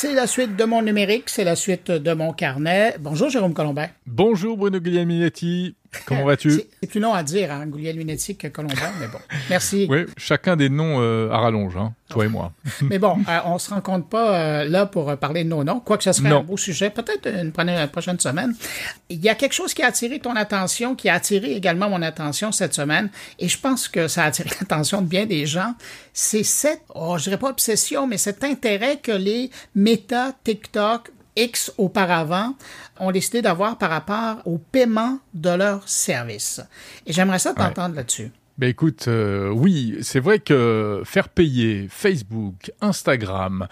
C'est la suite de mon numérique, c'est la suite de mon carnet. Bonjour Jérôme Colombin. Bonjour Bruno Guglielminetti. Comment vas-tu? C'est plus long à dire, hein, Guglielminetti que Colombin, mais bon. Merci. Oui, chacun des noms euh, à rallonge, hein, toi et moi. mais bon, euh, on se rencontre pas euh, là pour parler de nos noms, quoique ce serait un beau sujet, peut-être une, une, prochaine semaine. Il y a quelque chose qui a attiré ton attention, qui a attiré également mon attention cette semaine, et je pense que ça a attiré l'attention de bien des gens. C'est cette, oh, je dirais pas obsession, mais cet intérêt que les méta, TikTok, X auparavant ont décidé d'avoir par rapport au paiement de leurs services. Et j'aimerais ça t'entendre là-dessus. Ben écoute, euh, oui, c'est vrai que faire payer Facebook, Instagram,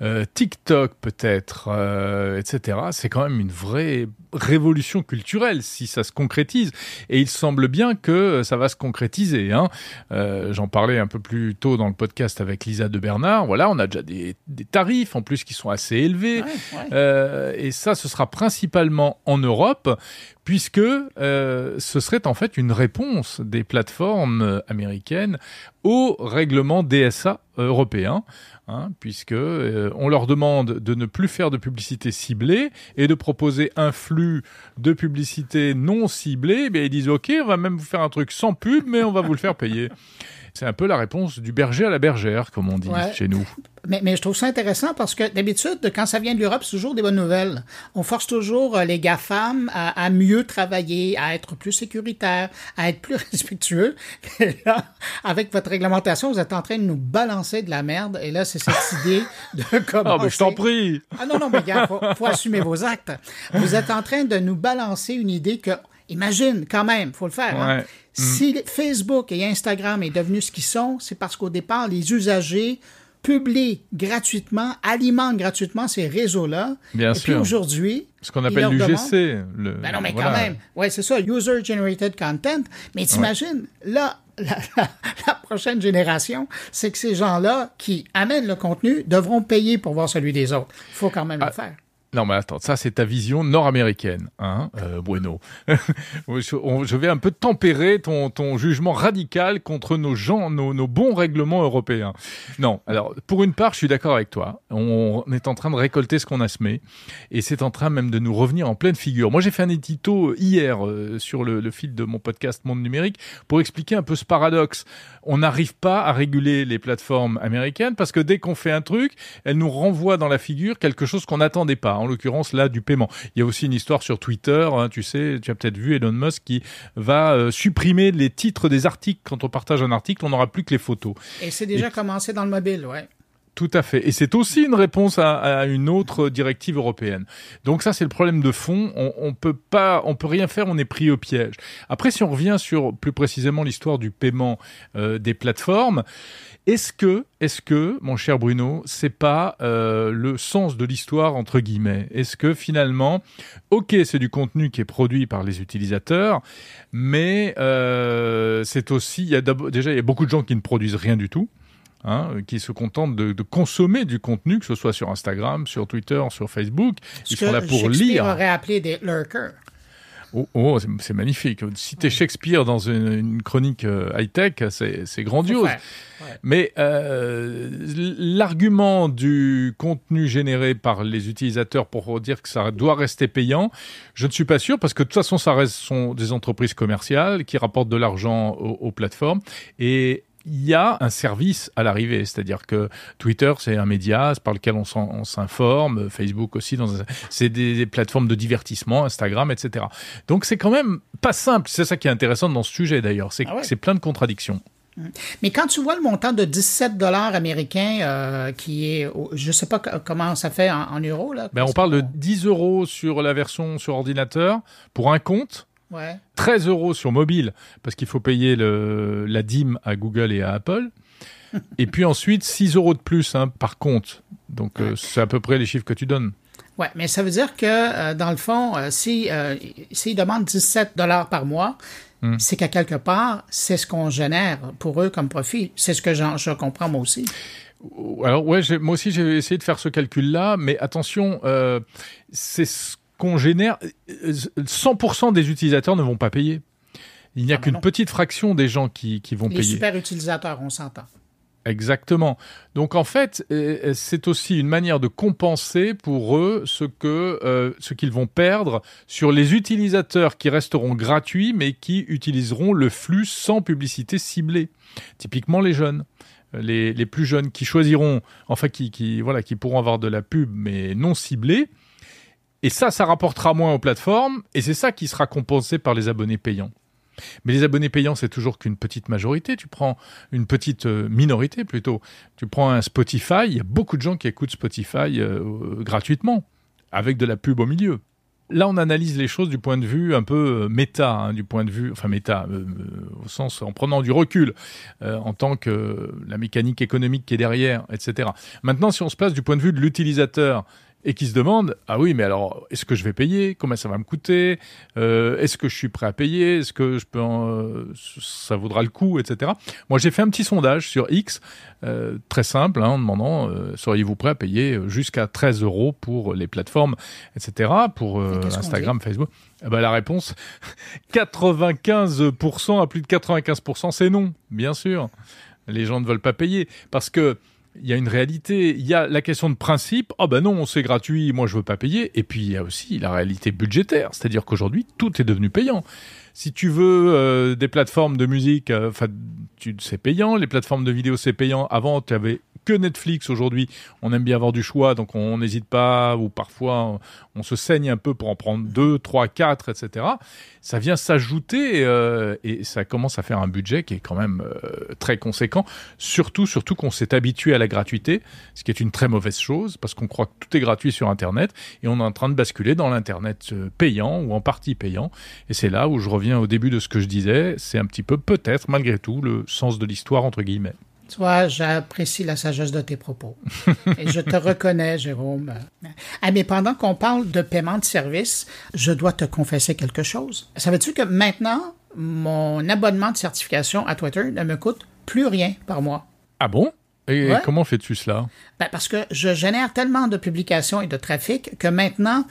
euh, TikTok peut-être, euh, etc., c'est quand même une vraie révolution culturelle si ça se concrétise. Et il semble bien que ça va se concrétiser. Hein. J'en parlais un peu plus tôt dans le podcast avec Lisa de Bernard. Voilà, on a déjà des, des tarifs en plus qui sont assez élevés. et ça, ce sera principalement en Europe puisque euh, ce serait en fait une réponse des plateformes américaines au règlement DSA européen, hein, puisque euh, on leur demande de ne plus faire de publicité ciblée et de proposer un flux de publicité non ciblée. Eh ils disent OK, on va même vous faire un truc sans pub, mais on va vous le faire payer. C'est un peu la réponse du berger à la bergère, comme on dit chez nous. Mais, mais, je trouve ça intéressant parce que d'habitude, quand ça vient de l'Europe, c'est toujours des bonnes nouvelles. On force toujours euh, les GAFAM à, à mieux travailler, à être plus sécuritaires, à être plus respectueux. Et là, avec votre réglementation, vous êtes en train de nous balancer de la merde. Et là, c'est cette idée de commencer... Ah, mais je t'en prie! Ah non, non, mais gars, faut, faut assumer vos actes. Vous êtes en train de nous balancer une idée que Imagine, quand même, faut le faire. Hein. Si Facebook et Instagram est devenu ce qu'ils sont, c'est parce qu'au départ, les usagers publient gratuitement, alimentent gratuitement ces réseaux-là. Bien et sûr. puis aujourd'hui, ce qu'on appelle l'UGC. Le... Ben non, mais quand même. Ouais, c'est ça, User Generated Content. Mais t'imagines, là, la, la, prochaine génération, c'est que ces gens-là qui amènent le contenu devront payer pour voir celui des autres. Il faut quand même ah. le faire. Non, mais attends, ça c'est ta vision nord-américaine, hein, euh, Bueno. je vais un peu tempérer ton, ton jugement radical contre nos gens, nos, bons règlements européens. Non, alors pour une part, je suis d'accord avec toi. On est en train de récolter ce qu'on a semé, et c'est en train même de nous revenir en pleine figure. Moi, j'ai fait un édito hier euh, sur le, le fil de mon podcast Monde Numérique pour expliquer un peu ce paradoxe. On n'arrive pas à réguler les plateformes américaines parce que dès qu'on fait un truc, elles nous renvoient dans la figure quelque chose qu'on n'attendait pas en l'occurrence là du paiement. Il y a aussi une histoire sur Twitter, hein, tu sais, tu as peut-être vu Elon Musk qui va euh, supprimer les titres des articles. Quand on partage un article, on n'aura plus que les photos. Et c'est déjà Et... commencé dans le mobile, ouais. Tout à fait. Et c'est aussi une réponse à, une autre directive européenne. Donc ça, c'est le problème de fond. On, on peut pas, on peut rien faire. On est pris au piège. Après, si on revient sur plus précisément l'histoire du paiement euh, des plateformes, est-ce que, est-ce que, mon cher Bruno, c'est pas euh, le sens de l'histoire entre guillemets? Est-ce que finalement, ok, c'est du contenu qui est produit par les utilisateurs, mais euh, c'est aussi, déjà, il y a beaucoup de gens qui ne produisent rien du tout. Hein, qui se contentent de, de, consommer du contenu, que ce soit sur Instagram, sur Twitter, sur Facebook. Ce Ils sont là pour lire. aurait appelé des lurkers. Oh, oh c'est magnifique. Citer. Shakespeare dans une, une chronique euh, high-tech, c'est grandiose. Ouais. Mais euh, l'argument du contenu généré par les utilisateurs pour dire que ça doit rester payant, je ne suis pas sûr parce que de toute façon, ça reste sont des entreprises commerciales qui rapportent de l'argent aux, aux plateformes et il y a un service à l'arrivée, c'est-à-dire que Twitter c'est un média par lequel on s'informe, Facebook aussi, c'est des, des, plateformes de divertissement, Instagram, etc. Donc c'est quand même pas simple. C'est ça qui est intéressant dans ce sujet d'ailleurs, c'est ah ouais. plein de contradictions. Mais quand tu vois le montant de 17 dollars américains euh, qui est, je sais pas comment ça fait en, en euros là. Ben on parle de 10 euros sur la version sur ordinateur pour un compte. Ouais. 13 euros sur mobile parce qu'il faut payer le, la dîme à Google et à Apple. et puis ensuite 6 euros de plus hein, par compte. Donc ouais. euh, c'est à peu près les chiffres que tu donnes. Oui, mais ça veut dire que euh, dans le fond, euh, si euh, s'ils demandent 17 dollars par mois, mm. c'est qu'à quelque part, c'est ce qu'on génère pour eux comme profit. C'est ce que je comprends moi aussi. Alors ouais, moi aussi j'ai essayé de faire ce calcul-là, mais attention, c'est ce qu'on génère, 100% des utilisateurs ne vont pas payer. Il n'y a ah, qu'une petite fraction des gens qui, qui vont payer. Les super utilisateurs, on s'entend. Exactement. Donc en fait, euh, euh, c'est aussi une manière de compenser pour eux ce que euh, ce qu'ils vont perdre sur les utilisateurs qui resteront gratuits mais qui utiliseront le flux sans publicité ciblée. Typiquement les jeunes. Les, les plus jeunes qui choisiront, enfin qui, qui, voilà, qui pourront avoir de la pub mais non ciblée. Et ça, ça rapportera moins aux plateformes et c'est ça qui sera compensé par les abonnés payants. Mais les abonnés payants, c'est toujours qu'une petite majorité. Tu prends une petite euh, minorité plutôt. Tu prends un Spotify, il y a beaucoup de gens qui écoutent Spotify euh, gratuitement, avec de la pub au milieu. Là, on analyse les choses du point de vue un peu euh, méta, hein, du point de vue, enfin méta, au sens en prenant du recul, en tant que la mécanique économique qui est derrière, etc. Maintenant, si on se place du point de vue de l'utilisateur, et qui se demandent ah oui mais alors est-ce que je vais payer? Combien ça va me coûter? Euh, est-ce que je suis prêt à payer? Est-ce que je peux euh, ça vaudra le coup etc moi j'ai fait un petit sondage sur X euh, très simple hein, en demandant euh, seriez-vous prêt à payer jusqu'à 13 euros pour les plateformes etc pour euh, Instagram Facebook? Eh ben, la réponse 95% à plus de 95% c'est non bien sûr. Les gens ne veulent pas payer parce que il y a une réalité, il y a la question de principe, oh ben non, c'est gratuit, moi je veux pas payer, et puis il y a aussi la réalité budgétaire, c'est-à-dire qu'aujourd'hui tout est devenu payant. Si tu veux euh, des plateformes de musique, euh, enfin, c'est payant. Les plateformes de vidéo, c'est payant. Avant, tu avais que Netflix. Aujourd'hui, on aime bien avoir du choix, donc on n'hésite pas, ou parfois on, se saigne un peu pour en prendre deux, trois, quatre, etc. Ça vient s'ajouter euh, et ça commence à faire un budget qui est quand même très conséquent. Surtout, surtout qu'on s'est habitué à la gratuité, ce qui est une très mauvaise chose parce qu'on croit que tout est gratuit sur Internet et on est en train de basculer dans l'Internet payant ou en partie payant. Et c'est là où je reviens au début de ce que je disais, c'est un petit peu peut-être malgré tout le sens de l'histoire entre guillemets. Toi, j'apprécie la sagesse de tes propos. Et je te reconnais, Jérôme. Ah, mais pendant qu'on parle de paiement de service, je dois te confesser quelque chose. Savais-tu que maintenant, mon abonnement de certification à Twitter ne me coûte plus rien par mois? Ah bon? Et comment fais-tu cela? Ben parce que je génère tellement de publications et de trafic que maintenant,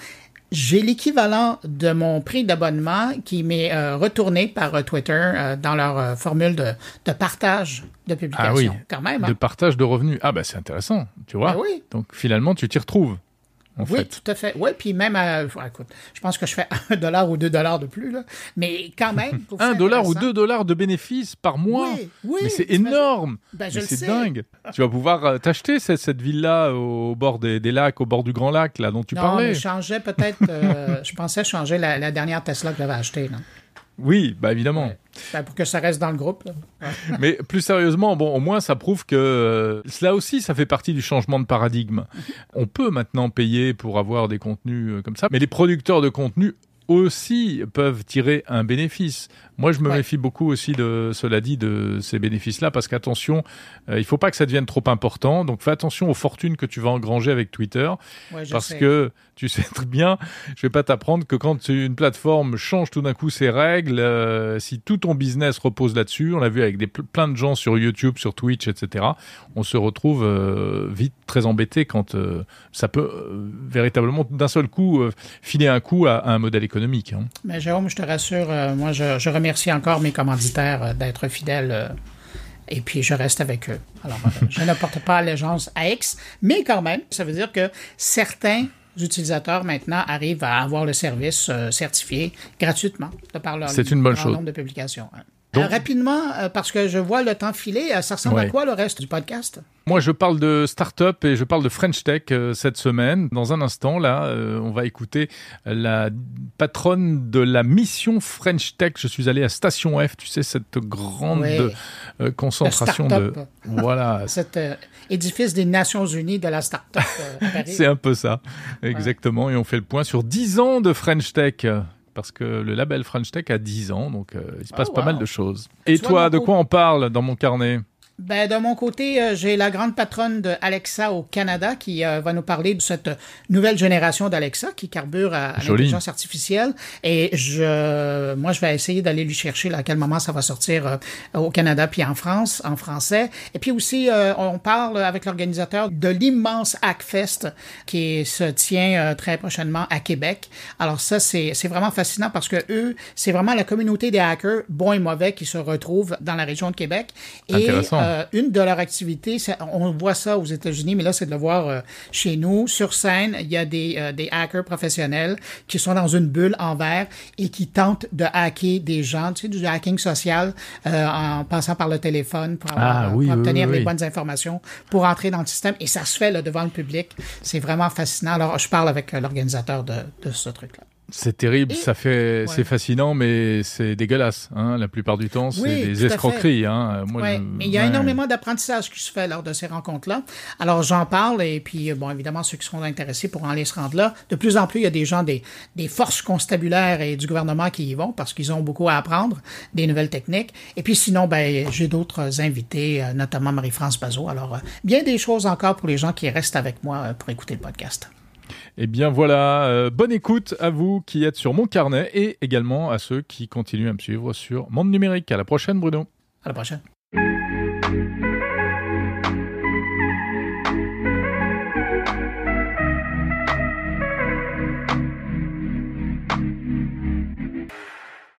j'ai l'équivalent de mon prix d'abonnement qui m'est euh, retourné par euh, Twitter euh, dans leur formule de, de, partage de publication. Ah oui, quand même. Hein. De partage de revenus. Ah ben c'est intéressant, tu vois. Ben oui. Donc finalement tu t'y retrouves oui, tout à fait. Oui, puis même, à, écoute, je pense que je fais un dollar ou deux dollars de plus, là. mais quand même. un dollar ou deux dollars de bénéfices par mois. Oui, oui. Mais c'est énorme. Ben, c'est dingue. tu vas pouvoir euh, t'acheter cette, cette ville-là au bord des, lacs, au bord du Grand Lac, là, dont tu parlais. Non, je changeais peut-être, euh, je pensais changer la, la, dernière Tesla que j'avais achetée, là. Oui, bah évidemment. Ben, pour que ça reste dans le groupe. Mais plus sérieusement, bon, au moins ça prouve que euh, cela aussi, ça fait partie du changement de paradigme. On peut maintenant payer pour avoir des contenus euh, comme ça, mais les producteurs de contenu aussi peuvent tirer un bénéfice. Moi, je me méfie beaucoup aussi de, cela dit, de ces bénéfices-là, parce qu'attention, euh, il faut pas que ça devienne trop important. Donc, fais attention aux fortunes que tu vas engranger avec Twitter, parce que tu sais très bien, je vais pas t'apprendre que quand une plateforme change tout d'un coup ses règles, euh, si tout ton business repose là-dessus, on l'a vu avec des, plein de gens sur YouTube, sur Twitch, etc., on se retrouve euh, vite très embêté quand ça peut véritablement d'un seul coup filer un coup à, un modèle économique. Hein. Mais Jérôme, je te rassure, moi, je, remercie encore mes commanditaires euh, d'être fidèles euh, et puis je reste avec eux. Alors, euh, je ne porte pas allégeance à X, mais quand même, ça veut dire que certains utilisateurs maintenant arrivent à avoir le service certifié gratuitement de par leur C'est une bonne chose. nombre de publications. Euh, rapidement, euh, parce que je vois le temps filer, euh, ça ressemble à quoi le reste du podcast? Moi, je parle de start-up et je parle de French Tech cette semaine. Dans un instant, là, on va écouter la patronne de la mission French Tech. Je suis allé à Station F, tu sais, cette grande concentration de... Voilà. Cet édifice des Nations Unies de la start-up. C'est un peu ça, exactement. Et on fait le point sur 10 ans de French Tech parce que le label French Tech a 10 ans, donc euh, il se passe oh, pas mal de choses. Et toi, de quoi on parle dans mon carnet? Ben, de mon côté, euh, j'ai la grande patronne de Alexa au Canada qui euh, va nous parler de cette nouvelle génération d'Alexa qui carbure à, l'intelligence artificielle. Et je, moi, je vais essayer d'aller lui chercher à quel moment ça va sortir euh, au Canada puis en France, en français. Et puis aussi, on parle avec l'organisateur de l'immense Hackfest qui se tient très prochainement à Québec. Alors ça, c'est vraiment fascinant parce que eux, c'est vraiment la communauté des hackers, bons et mauvais, qui se retrouvent dans la région de Québec. Et euh, une de leurs activités, on voit ça aux États-Unis, mais là, c'est de le voir euh, chez nous. Sur scène, il y a des, euh, des, hackers professionnels qui sont dans une bulle en verre et qui tentent de hacker des gens, tu sais, du hacking social en passant par le téléphone pour, ah obtenir les bonnes informations pour entrer dans le système. Et ça se fait là, devant le public. C'est vraiment fascinant. Alors, je parle avec l'organisateur de, de ce truc-là. C'est terrible, ça fait, c'est fascinant, mais c'est dégueulasse. Hein. La plupart du temps, c'est des escroqueries. Hein. mais il y a énormément d'apprentissage qui se fait lors de ces rencontres-là. Alors j'en parle et puis bon, évidemment ceux qui seront intéressés pourront aller se rendre là. De plus en plus, il y a des gens des, des forces constabulaires et du gouvernement qui y vont parce qu'ils ont beaucoup à apprendre, des nouvelles techniques. Et puis sinon, ben j'ai d'autres invités, euh, notamment Marie-France Bazot. Alors euh, bien des choses encore pour les gens qui restent avec moi euh, pour écouter le podcast. Eh bien voilà, euh, bonne écoute à vous qui êtes sur mon carnet et également à ceux qui continuent à me suivre sur Monde Numérique. À la prochaine Bruno. À la prochaine.